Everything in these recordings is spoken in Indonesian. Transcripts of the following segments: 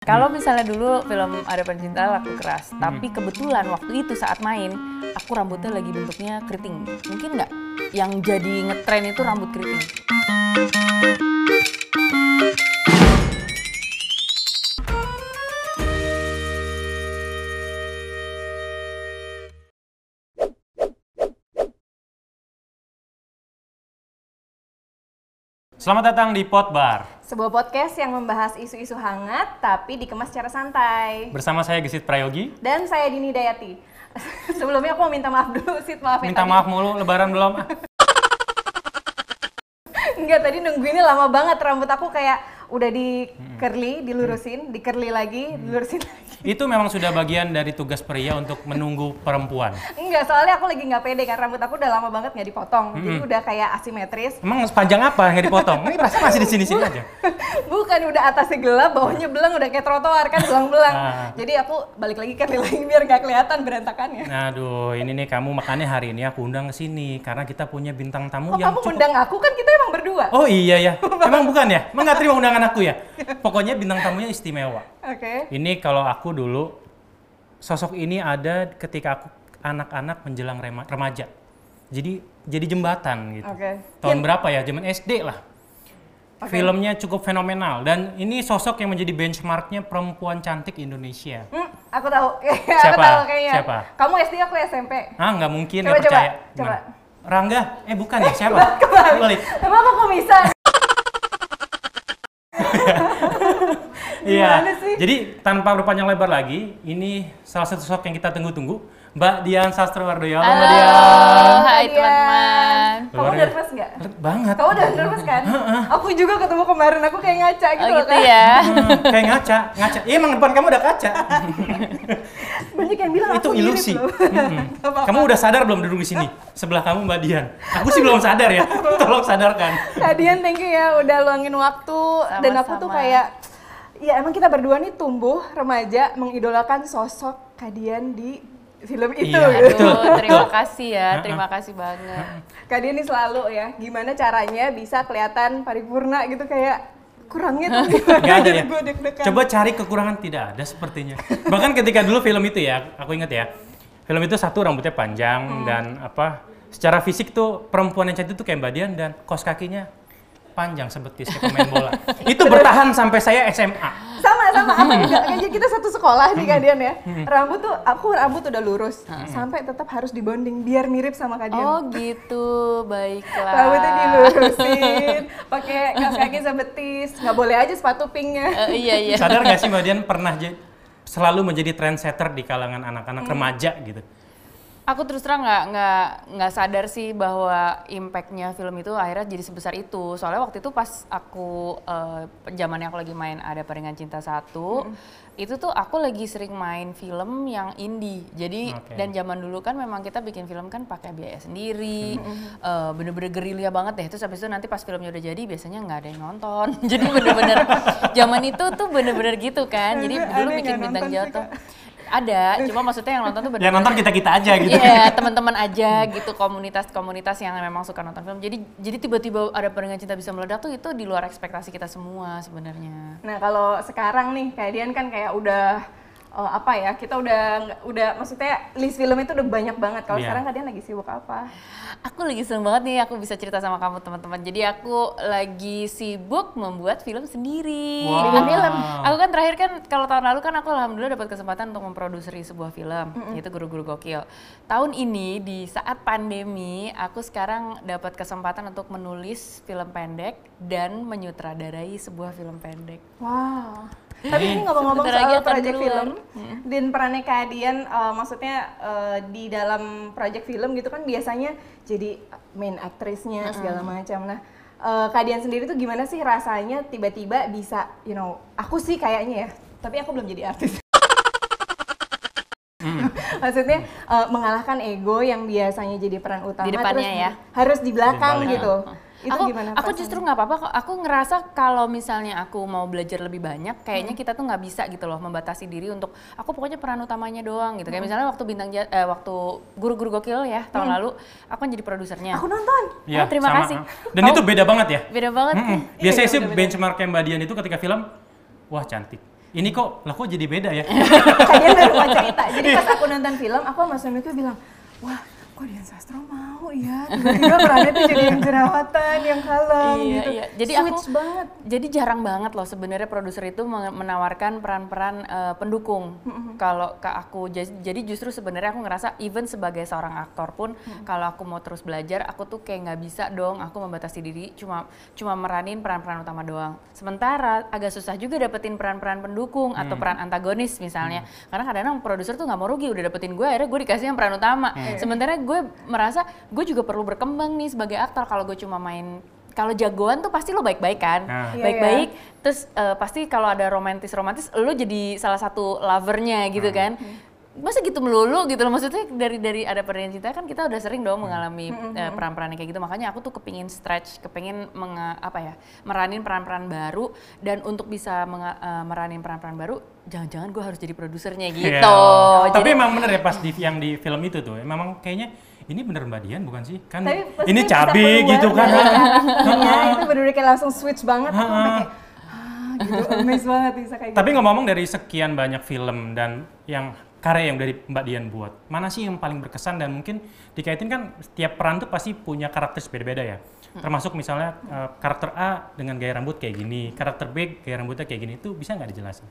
Kalau misalnya dulu film Ada Pencinta laku keras, tapi kebetulan waktu itu saat main, aku rambutnya lagi bentuknya keriting. Mungkin nggak yang jadi ngetren itu rambut keriting? Selamat datang di Pot Bar. Sebuah podcast yang membahas isu-isu hangat tapi dikemas secara santai. Bersama saya Gesit Prayogi. Dan saya Dini Dayati. Sebelumnya aku mau minta maaf dulu, Sid, maaf ya Minta tadi. maaf mulu, lebaran belum. Enggak, tadi nungguinnya lama banget. Rambut aku kayak udah di curly, dilurusin, di curly lagi, dilurusin lagi. Itu memang sudah bagian dari tugas pria untuk menunggu perempuan. Enggak, soalnya aku lagi nggak pede kan. Rambut aku udah lama banget nggak dipotong. Jadi udah kayak asimetris. Emang sepanjang apa yang dipotong? Ini pasti masih di sini-sini aja. Bukan, udah atasnya gelap, bawahnya belang, udah kayak trotoar kan, belang-belang. Ah. Jadi aku balik lagi curly lagi biar nggak kelihatan berantakannya. Aduh, ini nih kamu makanya hari ini aku undang ke sini karena kita punya bintang tamu Kok yang kamu cukup undang aku kan kita emang berdua. Oh iya ya, emang bukan ya? Emang nggak terima undangan aku ya? Pokoknya bintang tamunya istimewa. Oke. Ini kalau aku dulu, sosok ini ada ketika aku anak-anak menjelang rema- remaja. Jadi jadi jembatan gitu. Oke. Tahun berapa ya? Zaman SD lah. Filmnya cukup fenomenal dan ini sosok yang menjadi benchmarknya perempuan cantik Indonesia. Hmm, aku tahu. aku Siapa? tahu kayaknya. Siapa? Kamu SD aku SMP. Ah nggak mungkin, Coba, nggak percaya. coba, coba. Gimana? Rangga? Eh bukan ya, siapa? Kebalik. Balik. Emang aku kok bisa? Iya. Jadi tanpa berpanjang lebar lagi, ini salah satu sosok yang kita tunggu-tunggu, Mbak Dian Sastrowardoyo. Halo, Mbak Dian. hai Dian. teman-teman. Kamu biasa. nervous nggak? Banget. Kamu udah nervous kan? aku juga ketemu kemarin, aku kayak ngaca Oh gitu loh gitu kan. ya. Hmm, kayak ngaca, ngaca. Iya emang depan kamu ada kaca. Banyak yang bilang Itu aku ilusi. Apa-apa. Kamu udah sadar belum duduk di sini? Sebelah kamu Mbak Dian. Aku sih belum sadar ya. Tolong sadarkan. Kak Dian, thank you ya udah luangin waktu dan aku tuh Sama-sama. kayak ya emang kita berdua nih tumbuh remaja mengidolakan sosok Kak Dian di film itu. Iya, gitu. betul. Aduh, terima kasih ya, terima kasih banget. Kak ini selalu ya, gimana caranya bisa kelihatan paripurna gitu kayak kurangnya tuh gimana? Gak ada ya. Gue deg-degan. Coba cari kekurangan tidak ada sepertinya. Bahkan ketika dulu film itu ya, aku ingat ya. Film itu satu rambutnya panjang Hmm. dan apa? Secara fisik tuh perempuan yang cantik tuh kayak Mbak Dian dan kos kakinya panjang sebetis kayak pemain bola. itu bertahan sampai saya SMA. sama sama Hmm. aku juga Kayak kita satu sekolah nih Kak Dian ya rambut tuh aku rambut udah lurus Hmm. sampai tetap harus dibonding biar mirip sama Kak Dian Oh gitu, baiklah. rambutnya dilurusin pakai kaos kaki sebetis nggak boleh aja sepatu pinknya Eh, iya iya. Sadar gak sih Mbak Dian pernah selalu menjadi trendsetter di kalangan anak-anak Hmm. remaja gitu? Aku terus terang nggak nggak nggak sadar sih bahwa impactnya film itu akhirnya jadi sebesar itu. Soalnya waktu itu pas aku eh, zamannya aku lagi main ada Peringan Cinta satu, itu tuh aku lagi sering main film yang indie. Jadi Oke. dan zaman dulu kan memang kita bikin film kan pakai biaya sendiri, eh, bener-bener gerilya banget deh. Terus habis itu nanti pas filmnya udah jadi biasanya nggak ada yang nonton. jadi bener-bener zaman itu tuh bener-bener gitu kan. Jadi dulu bikin bintang sih, jatuh. Ada, cuma maksudnya yang nonton tuh Yang bener-bener nonton kita-kita aja gitu. Iya, teman-teman aja gitu, komunitas-komunitas yang memang suka nonton film. Jadi jadi tiba-tiba ada peringan cinta bisa meledak tuh itu di luar ekspektasi kita semua sebenarnya. nah kalau sekarang nih Kak Dian kan kayak udah eh, apa ya kita udah udah maksudnya list film itu udah banyak banget kalau Iya. sekarang Kak Dian lagi sibuk apa Aku lagi seneng banget nih aku bisa cerita sama kamu teman-teman. Jadi aku lagi sibuk membuat film sendiri. Wow. Film. Aku kan terakhir kan kalau tahun lalu kan aku alhamdulillah dapat kesempatan untuk memproduksi sebuah film, yaitu Guru-guru Gokil. Tahun ini di saat pandemi, aku sekarang dapat kesempatan untuk menulis film pendek dan menyutradarai sebuah film pendek. Wow. Tapi ini ngomong-ngomong Sebentar lagi soal project keluar. film, dan perannya Kak Dian, eh, maksudnya eh, di dalam project film gitu kan biasanya jadi main aktrisnya segala macam. Nah, eh, Kak Dian sendiri tuh gimana sih rasanya tiba-tiba bisa, you know, aku sih kayaknya ya, tapi aku belum jadi artis. Maksudnya eh, mengalahkan ego yang biasanya jadi peran utama Di depannya terus ya? harus di belakang Di gitu. Itu aku, gimana? aku justru nggak apa-apa kok. Aku ngerasa kalau misalnya aku mau belajar lebih banyak, kayaknya Hmm. kita tuh nggak bisa gitu loh membatasi diri untuk aku pokoknya peran utamanya doang gitu. Hmm. Kayak misalnya waktu bintang eh, waktu guru-guru gokil ya tahun lalu, aku kan jadi produsernya. Aku nonton. Oh, terima sama. kasih. Dan Oh. itu beda banget ya? Beda banget. Mm-mm. Iya, Biasanya sih benchmarknya Mbak Dian itu ketika film, wah cantik. ini kok, lah kok jadi beda ya? Kalian baru mau cerita. Jadi pas aku nonton film, aku sama suamiku bilang, wah kok Dian Sastro mau ya tiba-tiba tuh jadi yang jerawatan, yang kalem Iya, gitu. iya. Jadi Switch aku- banget. Jadi jarang banget loh sebenarnya produser itu men- menawarkan peran-peran eh, pendukung kalau ke aku. Jadi justru sebenarnya aku ngerasa even sebagai seorang aktor pun kalau aku mau terus belajar, aku tuh kayak nggak bisa dong. Aku membatasi diri cuma cuma meranin peran-peran utama doang. Sementara agak susah juga dapetin peran-peran pendukung atau peran antagonis misalnya. Karena kadang-kadang produser tuh nggak mau rugi udah dapetin gue, akhirnya gue dikasih yang peran utama. Sementara gue merasa gue juga perlu berkembang nih sebagai aktor. Kalau gue cuma main kalau jagoan tuh pasti lo baik-baik kan, Nah. Iya, baik-baik. Terus eh, pasti kalau ada romantis-romantis, lo jadi salah satu lovernya gitu kan. Masa gitu melulu gitu loh maksudnya dari dari ada perdana cinta kan kita udah sering dong mengalami eh, peran-peran kayak gitu makanya aku tuh kepingin stretch kepingin menga- apa ya meranin peran-peran baru dan untuk bisa menga- eh, meranin peran-peran baru jangan-jangan gue harus jadi produsernya gitu Iya. Tapi Jadi- emang bener ya pas di yang di film itu tuh, memang kayaknya ini bener Mbak Dian bukan sih? Kan Tapi ini keluar gitu kan. karakternya, itu bener-bener kayak langsung switch banget. Sampai kayak, ah gitu, amazed banget bisa kayak gitu. Tapi ngomong dari sekian banyak film dan yang karya yang dari Mbak Dian buat, mana sih yang paling berkesan dan mungkin dikaitin kan setiap peran tuh pasti punya karakter beda-beda ya. Termasuk misalnya eh, karakter A dengan gaya rambut kayak gini, karakter B gaya rambutnya kayak gini, itu bisa nggak dijelasin?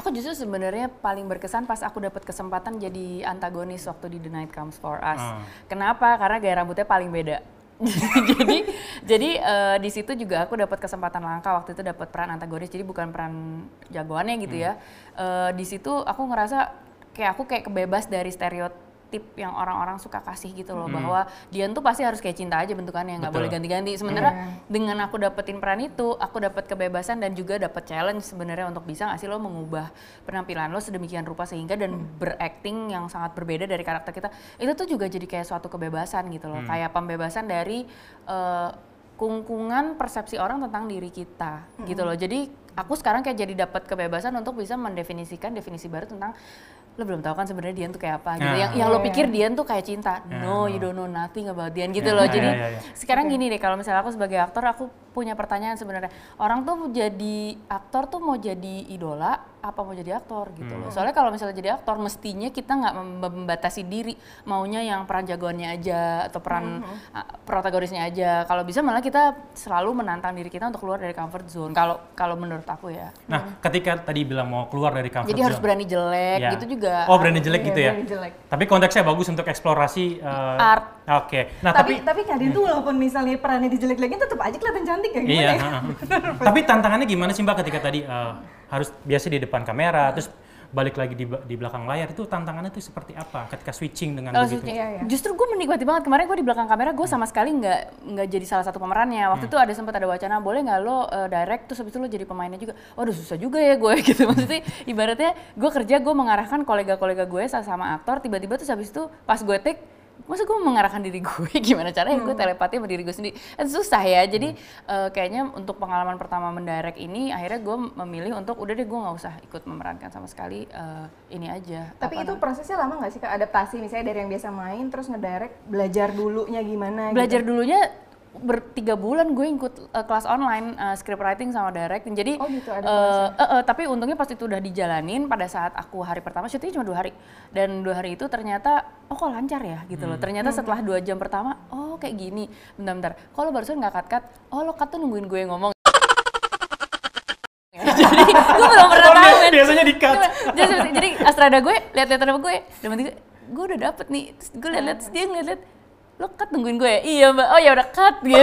Aku justru sebenarnya paling berkesan pas aku dapat kesempatan jadi antagonis waktu di The Night Comes For Us. Ah. Kenapa? Karena gaya rambutnya paling beda. jadi jadi eh, di situ juga aku dapat kesempatan langka waktu itu dapat peran antagonis jadi bukan peran jagoannya gitu ya Eh, di situ aku ngerasa kayak aku kayak kebebas dari stereotip yang orang-orang suka kasih gitu loh bahwa Dian tuh pasti harus kayak cinta aja bentukannya nggak boleh ganti-ganti. Sementara dengan aku dapetin peran itu aku dapat kebebasan dan juga dapat challenge sebenarnya untuk bisa nggak sih lo mengubah penampilan lo sedemikian rupa sehingga dan berakting yang sangat berbeda dari karakter kita itu tuh juga jadi kayak suatu kebebasan gitu loh. Kayak pembebasan dari eh, kungkungan persepsi orang tentang diri kita gitu loh. Jadi aku sekarang kayak jadi dapat kebebasan untuk bisa mendefinisikan definisi baru tentang lo belum tahu kan sebenarnya Dian tuh kayak apa gitu Nah. yang yang lo Iya, pikir Dian tuh kayak cinta Ya, no no. you don't know nothing about Dian gitu Ya, loh ya, jadi ya, ya. sekarang gini deh kalau misalnya aku sebagai aktor aku punya pertanyaan sebenarnya orang tuh jadi aktor tuh mau jadi idola apa mau jadi aktor gitu Hmm. loh soalnya kalau misalnya jadi aktor mestinya kita nggak mem- membatasi diri maunya yang peran jagoannya aja atau peran Hmm. protagonisnya aja kalau bisa malah kita selalu menantang diri kita untuk keluar dari comfort zone kalau kalau menurut aku ya Nah, ketika tadi bilang mau keluar dari comfort jadi harus zone. berani jelek Ya. gitu juga Oh, berani jelek Iya, gitu ya. jelek. Tapi konteksnya bagus untuk eksplorasi eh, Art. Oke. Nah, tapi tapi, tapi kadang tuh walaupun misalnya perannya dijelek-jelekin tetap aja kelihatan cantik ya gimana iya. ya? tapi tantangannya gimana sih Mbak ketika tadi eh, harus biasa di depan kamera terus balik lagi di, di belakang layar itu tantangannya itu seperti apa ketika switching dengan Oh, begitu? Iya, iya. Justru gue menikmati banget kemarin gue di belakang kamera gue sama sekali nggak nggak jadi salah satu pemerannya. Waktu itu ada sempat ada wacana boleh nggak lo uh, direct terus habis itu lo jadi pemainnya juga. Waduh susah juga ya gue gitu. Maksudnya ibaratnya gue kerja gue mengarahkan kolega-kolega gue sama aktor tiba-tiba terus habis itu pas gue take masa gue mengarahkan diri gue gimana caranya gue telepati sama diri gue sendiri? Kan susah ya. Jadi eh, kayaknya untuk pengalaman pertama mendirect ini akhirnya gue memilih untuk udah deh gue nggak usah ikut memerankan sama sekali eh, ini aja. Tapi itu prosesnya lama nggak sih kak? Adaptasi misalnya dari yang biasa main terus ngedirect belajar dulunya gimana? belajar gitu. dulunya ber tiga bulan gue ikut uh, kelas online uh, script writing sama directing. Jadi Oh gitu, ada uh, uh, uh, tapi untungnya pas itu udah dijalanin pada saat aku hari pertama syutingnya cuma dua hari. Dan dua hari itu ternyata oh kok lancar ya? Gitu loh. Ternyata setelah dua jam pertama oh kayak gini. Bentar-bentar kalau barusan nggak cut cut oh lo cut tuh nungguin gue ngomong. Jadi gue belum pernah Oh, tahu dia- kan. biasanya di-cut. jadi, jadi Astrada gue lihat-lihat nama gue dan gue gue udah dapet nih. Terus gue lihat-lihat dia ngeliat-lihat lo cut nungguin gue ya iya mbak oh ya udah cut gitu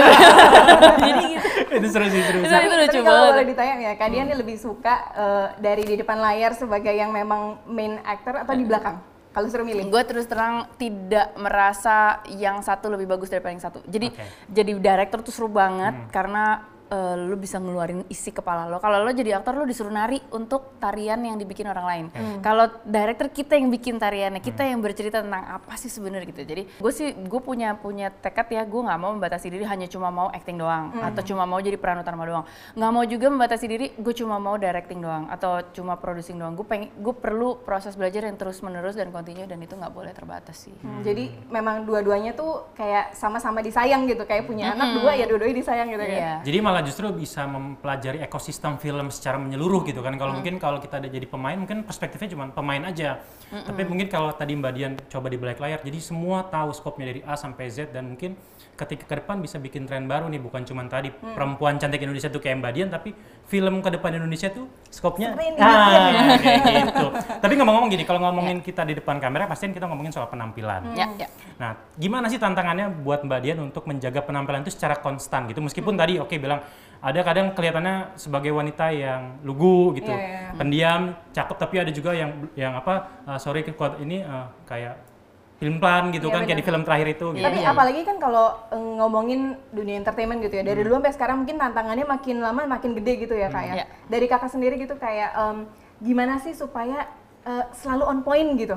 jadi gitu itu seru sih seru. Itu- sih. itu Tapi lucu kalau banget. boleh ditanya ya, Kak Dian nih lebih suka eh, dari di depan layar sebagai yang memang main actor atau di belakang? Kalau suruh milih. gue terus terang tidak merasa yang satu lebih bagus daripada yang satu jadi Oke. jadi director tuh seru banget karena eh, lu bisa ngeluarin isi kepala lo. Kalau lo jadi aktor lo disuruh nari untuk tarian yang dibikin orang lain. Kalau director kita yang bikin tariannya kita yang bercerita tentang apa sih sebenarnya gitu. Jadi gue sih gue punya punya tekad ya gue nggak mau membatasi diri hanya cuma mau acting doang. Atau cuma mau jadi peran utama doang. Nggak mau juga membatasi diri gue cuma mau directing doang. Atau cuma producing doang. Gue pengen gue perlu proses belajar yang terus menerus dan continue dan itu nggak boleh terbatas sih. Hmm, Jadi memang dua-duanya tuh kayak sama-sama disayang gitu, kayak punya anak dua ya dua-duanya disayang gitu Iya. ya. Jadi malah malah justru bisa mempelajari ekosistem film secara menyeluruh gitu kan. Kalau Hmm. mungkin kalau kita ada jadi pemain mungkin perspektifnya cuma pemain aja. Tapi mungkin kalau tadi Mbak Dian coba di balik layar, jadi semua tahu skopnya dari A sampai Z dan mungkin ketika ke depan bisa bikin tren baru nih, bukan cuma tadi Hmm. perempuan cantik Indonesia tuh kayak Mbak Dian, tapi film ke depan Indonesia tuh skopnya ah, kayak gitu. Tapi ngomong-ngomong gini, kalau ngomongin kita di depan kamera, pasti kita ngomongin soal penampilan. Ya, ya. Nah, gimana sih tantangannya buat Mbak Dian untuk menjaga penampilan itu secara konstan gitu? Meskipun Hmm. tadi oke bilang ada kadang kelihatannya sebagai wanita yang lugu gitu, Iya, iya, iya. pendiam, cakep, tapi ada juga yang yang apa? uh, sorry kuat ini uh, kayak film plan gitu Iya, kan, kayak di film terakhir itu. Gitu. Tapi Iya, iya. apalagi kan kalau eh, ngomongin dunia entertainment gitu ya, dari dulu sampai sekarang mungkin tantangannya makin lama makin gede gitu ya kak ya. Iya. Dari kakak sendiri gitu kayak em, gimana sih supaya eh, selalu on point gitu?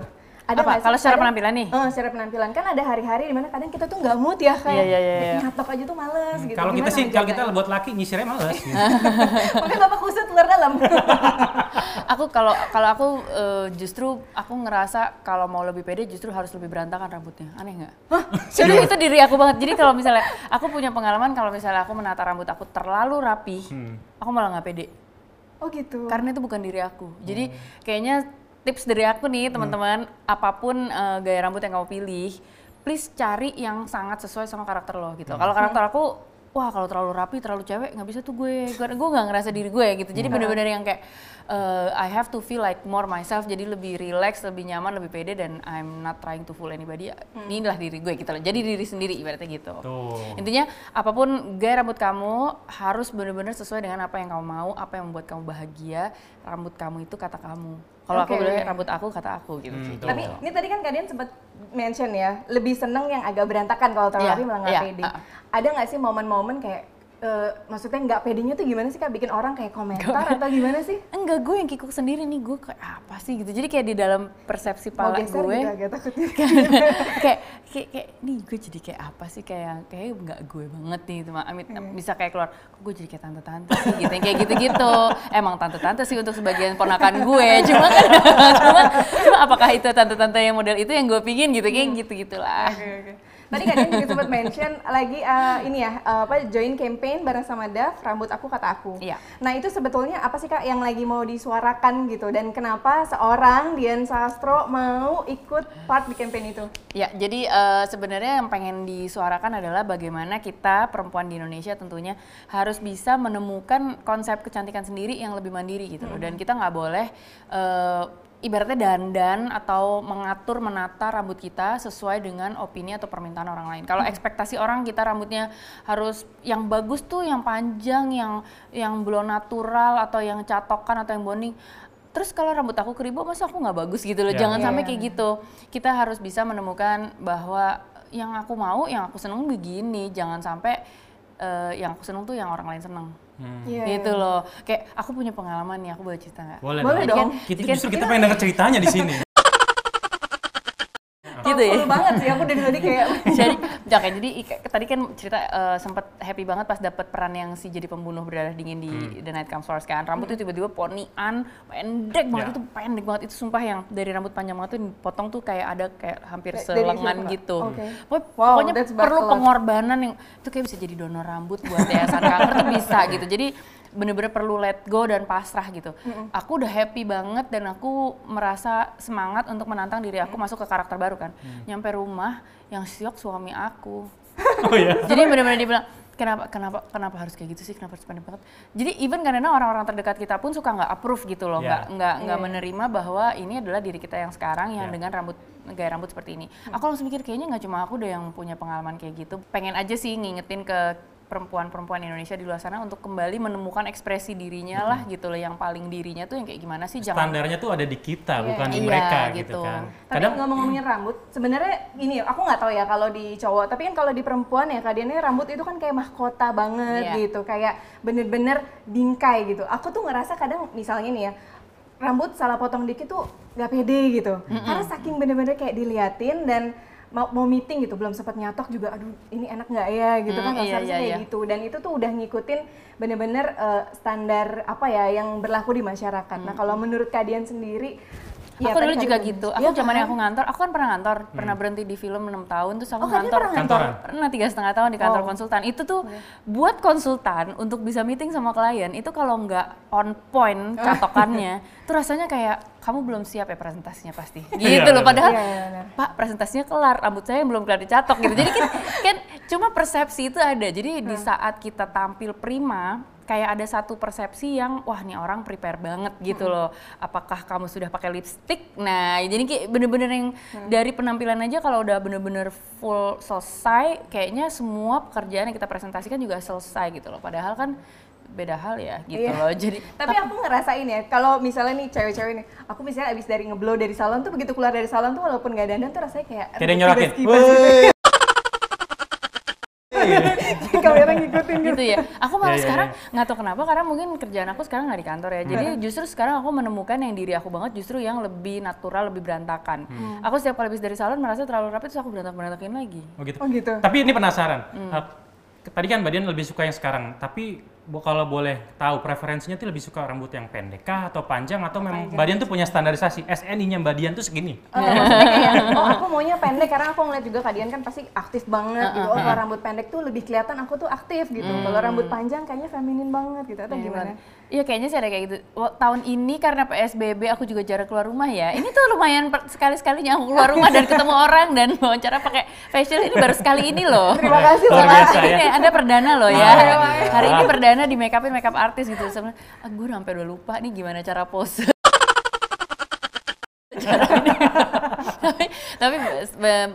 Apa? nggak sih Kalau secara kadang- penampilan nih? Eh, secara penampilan kan ada hari-hari di mana kadang kita tuh nggak mood ya kayak iya, iya, iya. nyatok aja tuh males gitu. Kalau kita sih, kalau kita ngejaganya? buat laki nyisirnya males. gitu. Makanya bapak kusut luar dalam. aku kalau kalau aku eh, justru aku ngerasa kalau mau lebih pede justru harus lebih berantakan rambutnya aneh nggak? Jadi itu diri aku banget. Jadi kalau misalnya aku punya pengalaman kalau misalnya aku menata rambut aku terlalu rapi, aku malah nggak pede. oh gitu. Karena itu bukan diri aku. Jadi kayaknya tips dari aku nih teman-teman, apa pun eh, gaya rambut yang kamu pilih, please cari yang sangat sesuai sama karakter lo gitu. Kalau karakter aku wah kalau terlalu rapi, terlalu cewek nggak bisa tuh gue, gue gue nggak ngerasa diri gue gitu. Jadi bener-bener yang kayak eh, I have to feel like more myself, jadi lebih relax, lebih nyaman, lebih pede dan I'm not trying to fool anybody. Inilah diri gue gitu loh. Jadi diri sendiri ibaratnya gitu. Tuh. Intinya apa pun gaya rambut kamu harus benar-benar sesuai dengan apa yang kamu mau, apa yang membuat kamu bahagia. Rambut kamu itu kata kamu. Kalau Oke, aku bilang rambut aku kata aku gitu. Hmm, sih. Tapi ini tadi kan kalian sempat mention ya, lebih seneng yang agak berantakan kalau terlalu Iya, rapi malah nggak iya, pede. uh-uh. Ada nggak sih momen-momen kayak, eh, maksudnya nggak pedenya tuh gimana sih kak? Bikin orang kayak komentar atau gimana sih? Enggak, gue yang kikuk sendiri nih, gue kayak apa sih gitu. Jadi kayak di dalam persepsi pala gue, takutnya. kayak, kayak, kayak, nih gue jadi kayak apa sih kayak kayak nggak gue banget nih teman Amit Iya. bisa kayak keluar kok gue jadi kayak tante-tante sih gitu kayak gitu-gitu emang tante-tante sih untuk sebagian ponakan gue cuma kan cuma, cuma apakah itu tante-tante yang model itu yang gue pingin gitu kayak gitu-gitulah Oke, oke. Tadi kalian juga sempat mention lagi eh, ini ya eh, apa join campaign bareng sama Dav rambut aku kata aku. Iya. Nah itu sebetulnya apa sih kak yang lagi mau disuarakan gitu dan kenapa seorang Dian Sastro mau ikut part di campaign itu? Ya, jadi eh, sebenarnya yang pengen disuarakan adalah bagaimana kita perempuan di Indonesia tentunya harus bisa menemukan konsep kecantikan sendiri yang lebih mandiri gitu loh. Dan kita nggak boleh eh, ibaratnya dandan atau mengatur menata rambut kita sesuai dengan opini atau permintaan orang lain. Kalau ekspektasi orang kita rambutnya harus yang bagus tuh yang panjang, yang yang belum natural atau yang catokan atau yang bonding. Terus kalau rambut aku keribu masa aku nggak bagus gitu loh. Ya. Jangan sampai iya. kayak gitu. Kita harus bisa menemukan bahwa yang aku mau, yang aku seneng begini. Jangan sampai eh, yang aku seneng tuh yang orang lain seneng. Hmm. Iya, gitu iya. loh. Kayak aku punya pengalaman nih, aku boleh cerita nggak? Boleh, Boleh dong. dong. Kita, kan justru kita pengen denger ceritanya di sini. Gitu ya. Banget sih aku dari tadi kayak jadi, oke, jadi tadi kan cerita eh, sempat happy banget pas dapat peran yang si jadi pembunuh berdarah dingin di The Night Comes First kan. Rambutnya tiba-tiba ponian, pendek banget Ya. itu pendek banget itu sumpah yang dari rambut panjang banget tuh dipotong tuh kayak ada kayak hampir dari selengan siapa? gitu. Oke. Pokoknya, Wow, pokoknya perlu pengorbanan yang itu kayak bisa jadi donor rambut buat yayasan kanker tuh bisa gitu. Jadi bener-bener perlu let go dan pasrah gitu. Aku udah happy banget dan aku merasa semangat untuk menantang diri aku masuk ke karakter baru kan. Nyampe rumah yang siok suami aku. oh ya. Jadi benar-benar dia bilang kenapa kenapa kenapa harus kayak gitu sih kenapa harus pendek banget jadi even kadang orang-orang terdekat kita pun suka nggak approve gitu loh nggak nggak nggak Iya. menerima bahwa ini adalah diri kita yang sekarang yang Ya. dengan rambut gaya rambut seperti ini aku langsung mikir kayaknya nggak cuma aku deh yang punya pengalaman kayak gitu pengen aja sih ngingetin ke perempuan-perempuan Indonesia di luar sana untuk kembali menemukan ekspresi dirinya lah gitu loh yang paling dirinya tuh yang kayak gimana sih jangan Standarnya tuh ada di kita, Iya. bukan di Iya, mereka gitu, gitu. kan. Tapi Kadang ngomong-ngomongin rambut, sebenarnya ini aku nggak tahu ya kalau di cowok, tapi kan kalau di perempuan ya kadiannya rambut itu kan kayak mahkota banget Iya. gitu, kayak bener-bener bingkai gitu. Aku tuh ngerasa kadang misalnya nih ya, rambut salah potong dikit tuh nggak pede gitu, karena saking bener-bener kayak diliatin dan mau, mau meeting gitu belum sempat nyatok juga aduh ini enak nggak ya? gitu kan Hmm, iya, kasarnya iya, kayak iya. gitu. Dan itu tuh udah ngikutin bener-bener eh, standar apa ya yang berlaku di masyarakat. Nah kalau menurut kalian sendiri Iya, aku tadi dulu juga gitu. Iya Aku kan? zamannya aku ngantor, aku kan pernah ngantor, pernah berhenti di film 6 tahun, terus aku Oh, ngantor. pernah ngantor? Kantoran? Pernah tiga setengah tahun di kantor Oh. konsultan. Itu tuh buat konsultan untuk bisa meeting sama klien itu kalau nggak on point catokannya, tuh rasanya kayak kamu belum siap ya presentasinya pasti. Iya, Gitu loh. Padahal Iya, iya. Pak presentasinya kelar, rambut saya yang belum kelar dicatok gitu. Jadi kan, kan cuma persepsi itu ada. Jadi di saat kita tampil prima, kayak ada satu persepsi yang wah nih orang prepare banget gitu loh. Apakah kamu sudah pakai lipstick? Nah, jadi kayak bener-bener yang dari penampilan aja kalau udah bener-bener full selesai, kayaknya semua pekerjaan yang kita presentasikan juga selesai gitu loh. Padahal kan beda hal ya gitu Iya. loh. Jadi Tapi aku ngerasain ya, kalau misalnya nih cewek-cewek nih, aku misalnya abis dari ngeblow dari salon tuh begitu keluar dari salon tuh walaupun gak dandan tuh rasanya kayak Kayak ada yang nyorakin. gitu. Kamera ngikutin gitu. gitu ya. Aku malah Iya, iya, sekarang nggak tahu kenapa karena mungkin kerjaan aku sekarang nggak di kantor ya. Jadi Hmm. justru sekarang aku menemukan yang diri aku banget justru yang lebih natural, lebih berantakan. Hmm. Aku setiap kali habis dari salon merasa terlalu rapi terus aku berantak-berantakin lagi. Oh gitu. Oh gitu. Tapi ini penasaran. Hmm. Uh, tadi kan Mbak Dian lebih suka yang sekarang, tapi kalau boleh tahu preferensinya tuh lebih suka rambut yang pendek kah atau panjang atau memang Mbak Dian tuh punya standarisasi SNI-nya Mbak Dian tuh segini. Oh, kayak, oh aku maunya pendek karena aku ngeliat juga kalian kan pasti aktif banget gitu. Oh kalau rambut pendek tuh lebih kelihatan aku tuh aktif gitu. Kalau rambut panjang kayaknya feminin banget gitu atau gimana? Iya kayaknya sih ada kayak gitu. Wah, tahun ini karena PSBB aku juga jarang keluar rumah ya. Ini tuh lumayan sekali-sekalinya aku keluar rumah dan ketemu orang dan wawancara pakai facial ini baru sekali ini loh. Terima kasih Luar biasa ya. Ini Anda perdana loh ya. Wah, Hari ini perdana di make upin make up artis gitu. Sebenarnya, ah, gue sampai udah lupa nih gimana cara pose. tapi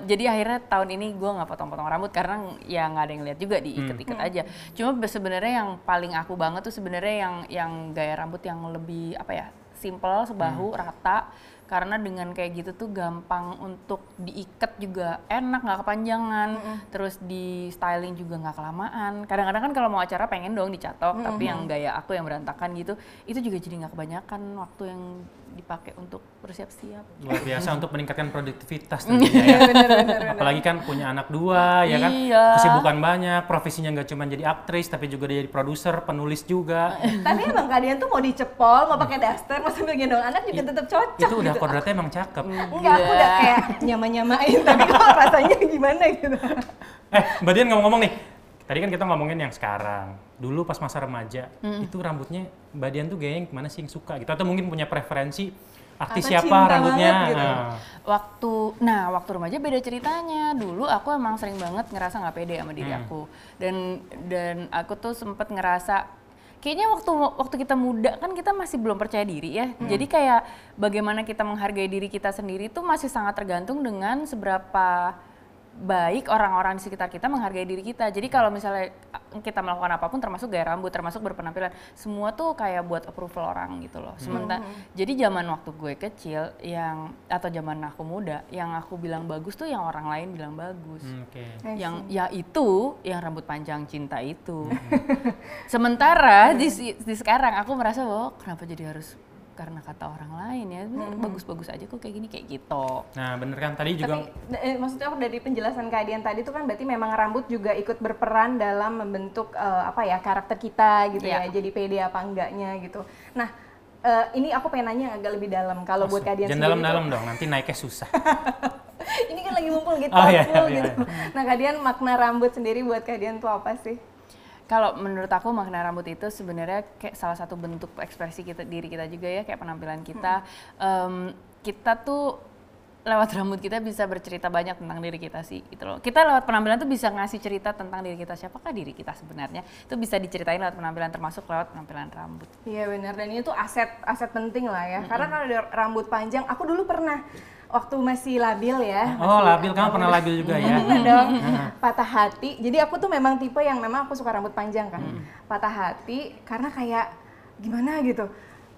jadi akhirnya tahun ini gue nggak potong-potong rambut karena ya nggak ada yang lihat juga diikat-ikat aja. Cuma be- sebenarnya yang paling aku banget tuh sebenarnya yang yang gaya rambut yang lebih apa ya simple sebahu rata. Karena dengan kayak gitu tuh gampang untuk diikat juga enak nggak kepanjangan. Terus di styling juga nggak kelamaan. Kadang-kadang kan kalau mau acara pengen dong dicatok tapi yang gaya aku yang berantakan gitu itu juga jadi nggak kebanyakan waktu yang dipakai untuk bersiap-siap Luar biasa untuk meningkatkan produktivitas tentunya ya. Apalagi kan punya anak dua ya kan. Iya. Kesibukan banyak, profesinya nggak cuma jadi aktris tapi juga dia jadi produser, penulis juga. Tapi emang kalian tuh mau dicepol, mau pakai daster, mau sambil gendong anak juga tetap cocok Itu udah gitu. kodratnya emang cakep. Enggak, aku udah kayak nyama-nyamain, tapi kok rasanya gimana gitu. Eh, Mbak Dian ngomong-ngomong nih. Tadi kan kita ngomongin yang sekarang. Dulu pas masa remaja, itu rambutnya Mbak Dian tuh yang mana sih yang suka gitu? Atau mungkin punya preferensi artis Atau siapa rambutnya? gitu. Nah. waktu nah waktu remaja beda ceritanya dulu aku emang sering banget ngerasa nggak pede sama diri aku dan dan aku tuh sempet ngerasa kayaknya waktu waktu kita muda kan kita masih belum percaya diri ya jadi kayak bagaimana kita menghargai diri kita sendiri tuh masih sangat tergantung dengan seberapa baik orang-orang di sekitar kita menghargai diri kita. Jadi kalau misalnya kita melakukan apa pun termasuk gaya rambut, termasuk berpenampilan, semua tuh kayak buat approval orang gitu loh. Sementara jadi zaman waktu gue kecil yang atau zaman aku muda, yang aku bilang bagus tuh yang orang lain bilang bagus. Hmm, Oke. Yang ya itu yang rambut panjang cinta itu. Sementara di, di sekarang aku merasa bahwa kenapa jadi harus karena kata orang lain ya Bener, bagus-bagus aja kok kayak gini kayak gitu. Nah, bener kan tadi juga Tapi eh, maksudnya aku dari penjelasan keadaan tadi itu kan berarti memang rambut juga ikut berperan dalam membentuk eh, apa ya karakter kita gitu ya. Iya. Jadi pede apa enggaknya gitu. Nah, eh, ini aku pengen nanya agak lebih dalam kalau buat keadaan jangan dalam-dalam dong, nanti naiknya susah. ini kan lagi ngumpul gitu, Oh, iya, full iya, gitu. Nah, kalian makna rambut sendiri buat kalian tuh apa sih? Kalau menurut aku makna rambut itu sebenarnya kayak salah satu bentuk ekspresi kita diri kita juga ya kayak penampilan kita. Em, kita tuh lewat rambut kita bisa bercerita banyak tentang diri kita sih gitu loh. Kita lewat penampilan tuh bisa ngasih cerita tentang diri kita siapakah diri kita sebenarnya. Itu bisa diceritain lewat penampilan termasuk lewat penampilan rambut. Iya benar dan ini tuh aset aset penting lah ya. Karena kalau ada rambut panjang, aku dulu pernah waktu masih labil ya. Oh, masih labil kamu pernah labil juga ya? Dong, patah hati. Jadi aku tuh memang tipe yang memang aku suka rambut panjang kan. Patah hati karena kayak gimana gitu.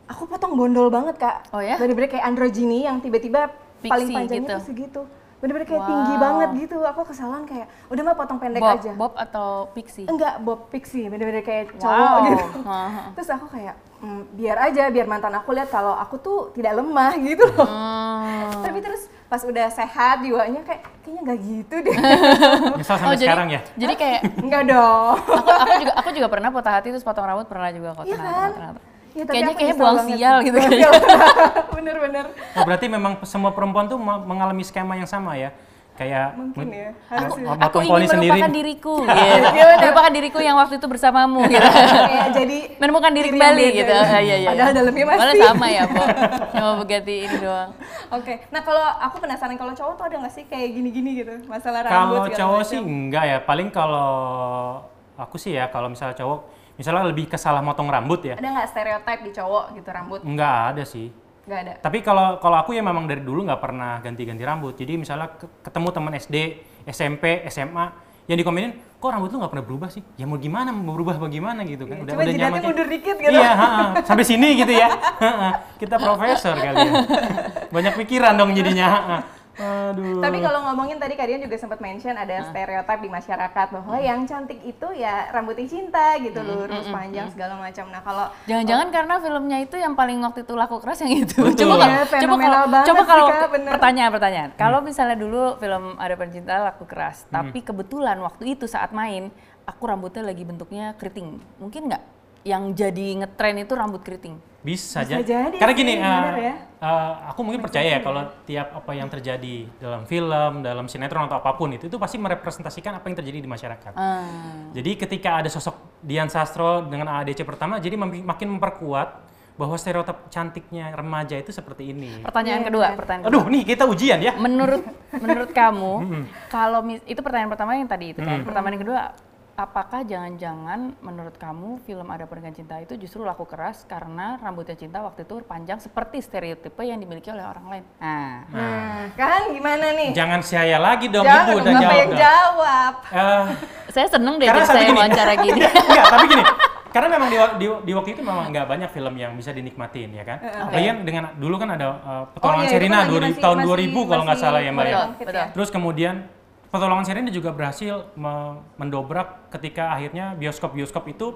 Aku potong bondol banget kak. Oh ya? Bener-bener kayak androgini yang tiba-tiba paling Pixie panjangnya gitu. tuh segitu. Bener-bener kayak tinggi Wow. banget gitu. Aku kesalahan kayak udah mah potong pendek Bob, aja. Bob atau Pixie? Enggak, Bob Pixie, bener-bener kayak Wow. cowok gitu. Haha. Terus aku kayak, "Hmm, biar aja, biar mantan aku lihat kalau aku tuh tidak lemah gitu loh. Hmm. Tapi terus pas udah sehat jiwanya kayak, kayaknya nggak gitu deh. Nyesal sampai jadi, sekarang ya? Jadi kayak Enggak dong. aku, aku juga aku juga pernah potong hati terus potong rambut pernah juga kok Iya tenang, kan? tenang, tenang. Ya, tapi kayaknya aku kayaknya nyesel buang banget sial gitu kan. sial. Bener-bener. Oh, berarti memang semua perempuan tuh mengalami skema yang sama ya? Kayak Mungkin ya, Aku. Aku ingin melupakan diriku, gitu. Gimana? melupakan diriku yang waktu itu bersamamu, gitu. Kayak jadi menemukan diri kembali gitu. ya. Ah, iya, iya. Padahal dalamnya masih. Padahal sama ya, Po. Cuma berganti ini doang. Oke, nah kalau aku penasaran kalau cowok tuh ada nggak sih kayak gini-gini gitu masalah rambut Kalau cowok macam? sih enggak ya, paling kalau aku sih ya kalau misalnya cowok, misalnya lebih ke salah motong rambut ya, ada nggak stereotip di cowok gitu rambut? enggak ada sih. Nggak ada. Tapi kalau kalau aku ya memang dari dulu nggak pernah ganti-ganti rambut. Jadi misalnya ke- ketemu teman SD, SMP, SMA yang dikomenin, kok rambut lu nggak pernah berubah sih? Ya mau gimana, mau berubah bagaimana gitu kan? Iya, cuma jidatnya kayak- mundur dikit gitu. Iya, sampai sini gitu ya. Kita profesor kali ya. Banyak pikiran dong jadinya. ha-ha. Aduh. Tapi kalau ngomongin tadi kalian juga sempat mention ada stereotip di masyarakat bahwa yang cantik itu ya rambutnya cinta gitu lurus panjang segala macam. Nah kalau Jangan-jangan karena filmnya itu yang paling waktu itu laku keras yang itu. Betul. Coba kalau Iya, coba kalau banget coba kalau Kak, bener. pertanyaan-pertanyaan. Kalau misalnya dulu film Ada Pencinta laku keras, tapi kebetulan waktu itu saat main aku rambutnya lagi bentuknya keriting. Mungkin nggak yang jadi ngetren itu rambut keriting? Bisa, Bisa aja. jadi Karena gini, eh, benar ya. eh, aku mungkin percaya ya kalau tiap apa yang terjadi dalam film, dalam sinetron atau apa pun itu, itu pasti merepresentasikan apa yang terjadi di masyarakat. Ah. Jadi ketika ada sosok Dian Sastro dengan AADC pertama, jadi makin memperkuat bahwa stereotip cantiknya remaja itu seperti ini. Pertanyaan Iya, kedua, kan. pertanyaan kedua. Aduh, nih kita ujian ya. Menurut menurut kamu, kalau mis- itu pertanyaan pertama yang tadi itu kan. Pertanyaan yang kedua, apakah jangan-jangan menurut kamu film Ada Pernikahan Cinta itu justru laku keras karena rambutnya cinta waktu itu panjang seperti stereotipe yang dimiliki oleh orang lain? Nah, nah kan gimana nih? Jangan saya lagi dong, Jangan Ibu udah jawab. yang jawab. Eh, saya seneng deh saya gini. wawancara gini. Enggak, tapi gini. Karena memang di, di, di waktu itu memang nggak banyak film yang bisa dinikmatin ya kan. Apalagi kan dengan dulu kan ada uh, petualangan iya, itu Serina kan 2000 masih- tahun masih- 2000 kalau nggak masih salah ya Mbak. Betul, betul. ya. Terus kemudian Petualangan Serina juga berhasil me- mendobrak ketika akhirnya bioskop-bioskop itu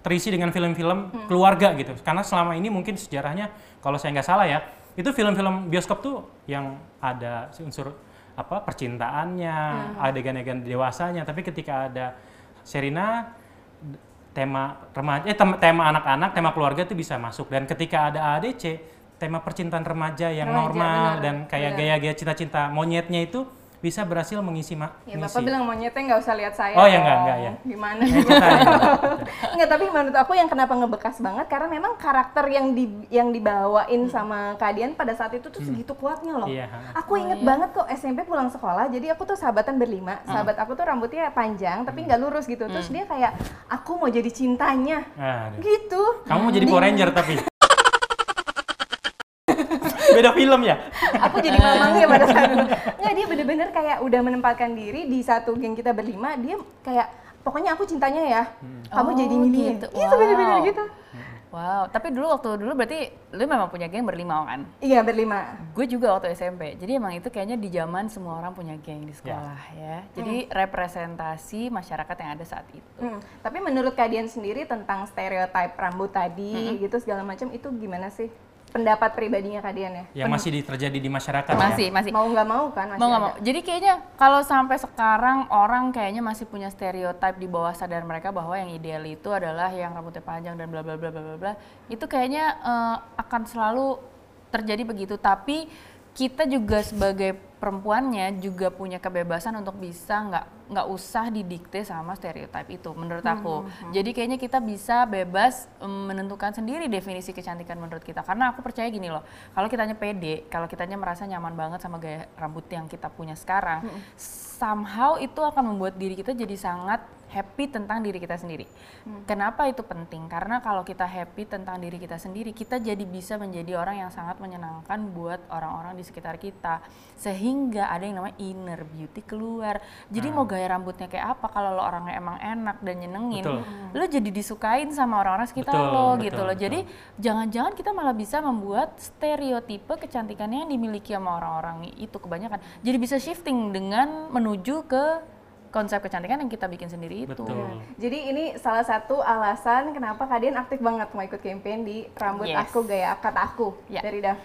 terisi dengan film-film keluarga gitu. Karena selama ini mungkin sejarahnya kalau saya nggak salah ya, itu film-film bioskop tuh yang ada unsur apa percintaannya, adegan-adegan dewasanya. Tapi ketika ada Serina tema remaja eh tem- tema anak-anak, tema keluarga itu bisa masuk. Dan ketika ada ADC tema percintaan remaja yang Remaja, normal benar, dan kayak gaya-gaya cita-cita monyetnya itu bisa berhasil mengisi ma- Ya. Bapak bilang monyetnya nggak usah lihat saya Oh, ya, nggak, nggak, ya. Gimana? Enggak, tapi menurut aku yang kenapa ngebekas banget karena memang karakter yang di yang dibawain sama Kadian pada saat itu tuh segitu kuatnya loh. Iya. Aku inget banget kok SMP pulang sekolah, jadi aku tuh sahabatan berlima. Sahabat aku tuh rambutnya panjang tapi nggak lurus gitu. Terus dia kayak aku mau jadi cintanya. Aduh. Gitu. Kamu mau jadi Power Ranger tapi beda film ya. Aku jadi mamangnya pada saat itu. Nggak, dia bener-bener kayak udah menempatkan diri di satu geng kita berlima, dia kayak pokoknya aku cintanya ya. Kamu Oh, jadi milih. gitu. Gitu bener-bener Wow. gitu. Wow, tapi dulu waktu dulu berarti lu memang punya geng berlima kan? Iya berlima. Gue juga waktu SMP. Jadi emang itu kayaknya di zaman semua orang punya geng di sekolah ya. Jadi representasi masyarakat yang ada saat itu. Hmm, Tapi menurut kalian sendiri tentang stereotip rambut tadi gitu segala macam itu gimana sih pendapat pribadinya kalian ya? Yang masih di- terjadi di masyarakat Masih, ya. masih. Mau nggak mau kan masih Mau nggak mau. Jadi kayaknya kalau sampai sekarang orang kayaknya masih punya stereotip di bawah sadar mereka bahwa yang ideal itu adalah yang rambutnya panjang dan bla bla bla bla bla bla. Itu kayaknya eh, akan selalu terjadi begitu. Tapi kita juga sebagai perempuannya juga punya kebebasan untuk bisa nggak nggak usah didikte sama stereotip itu menurut aku. Jadi kayaknya kita bisa bebas menentukan sendiri definisi kecantikan menurut kita. Karena aku percaya gini loh, kalau kitanya pede, kalau kitanya merasa nyaman banget sama gaya rambut yang kita punya sekarang, somehow itu akan membuat diri kita jadi sangat happy tentang diri kita sendiri. Kenapa itu penting? Karena kalau kita happy tentang diri kita sendiri, kita jadi bisa menjadi orang yang sangat menyenangkan buat orang-orang di sekitar kita. Sehingga ada yang namanya inner beauty keluar. Jadi mau gaya rambutnya kayak apa kalau lo orangnya emang enak dan nyenengin, Betul. lo jadi disukain sama orang-orang sekitar Betul, lo betul, gitu loh. betul. Jadi jangan-jangan kita malah bisa membuat stereotipe kecantikannya yang dimiliki sama orang-orang itu kebanyakan. Jadi bisa shifting dengan menuju ke konsep kecantikan yang kita bikin sendiri itu. Betul. Jadi ini salah satu alasan kenapa kalian aktif banget mau ikut campaign di rambut Yes. aku gaya akad aku Ya. dari Dav.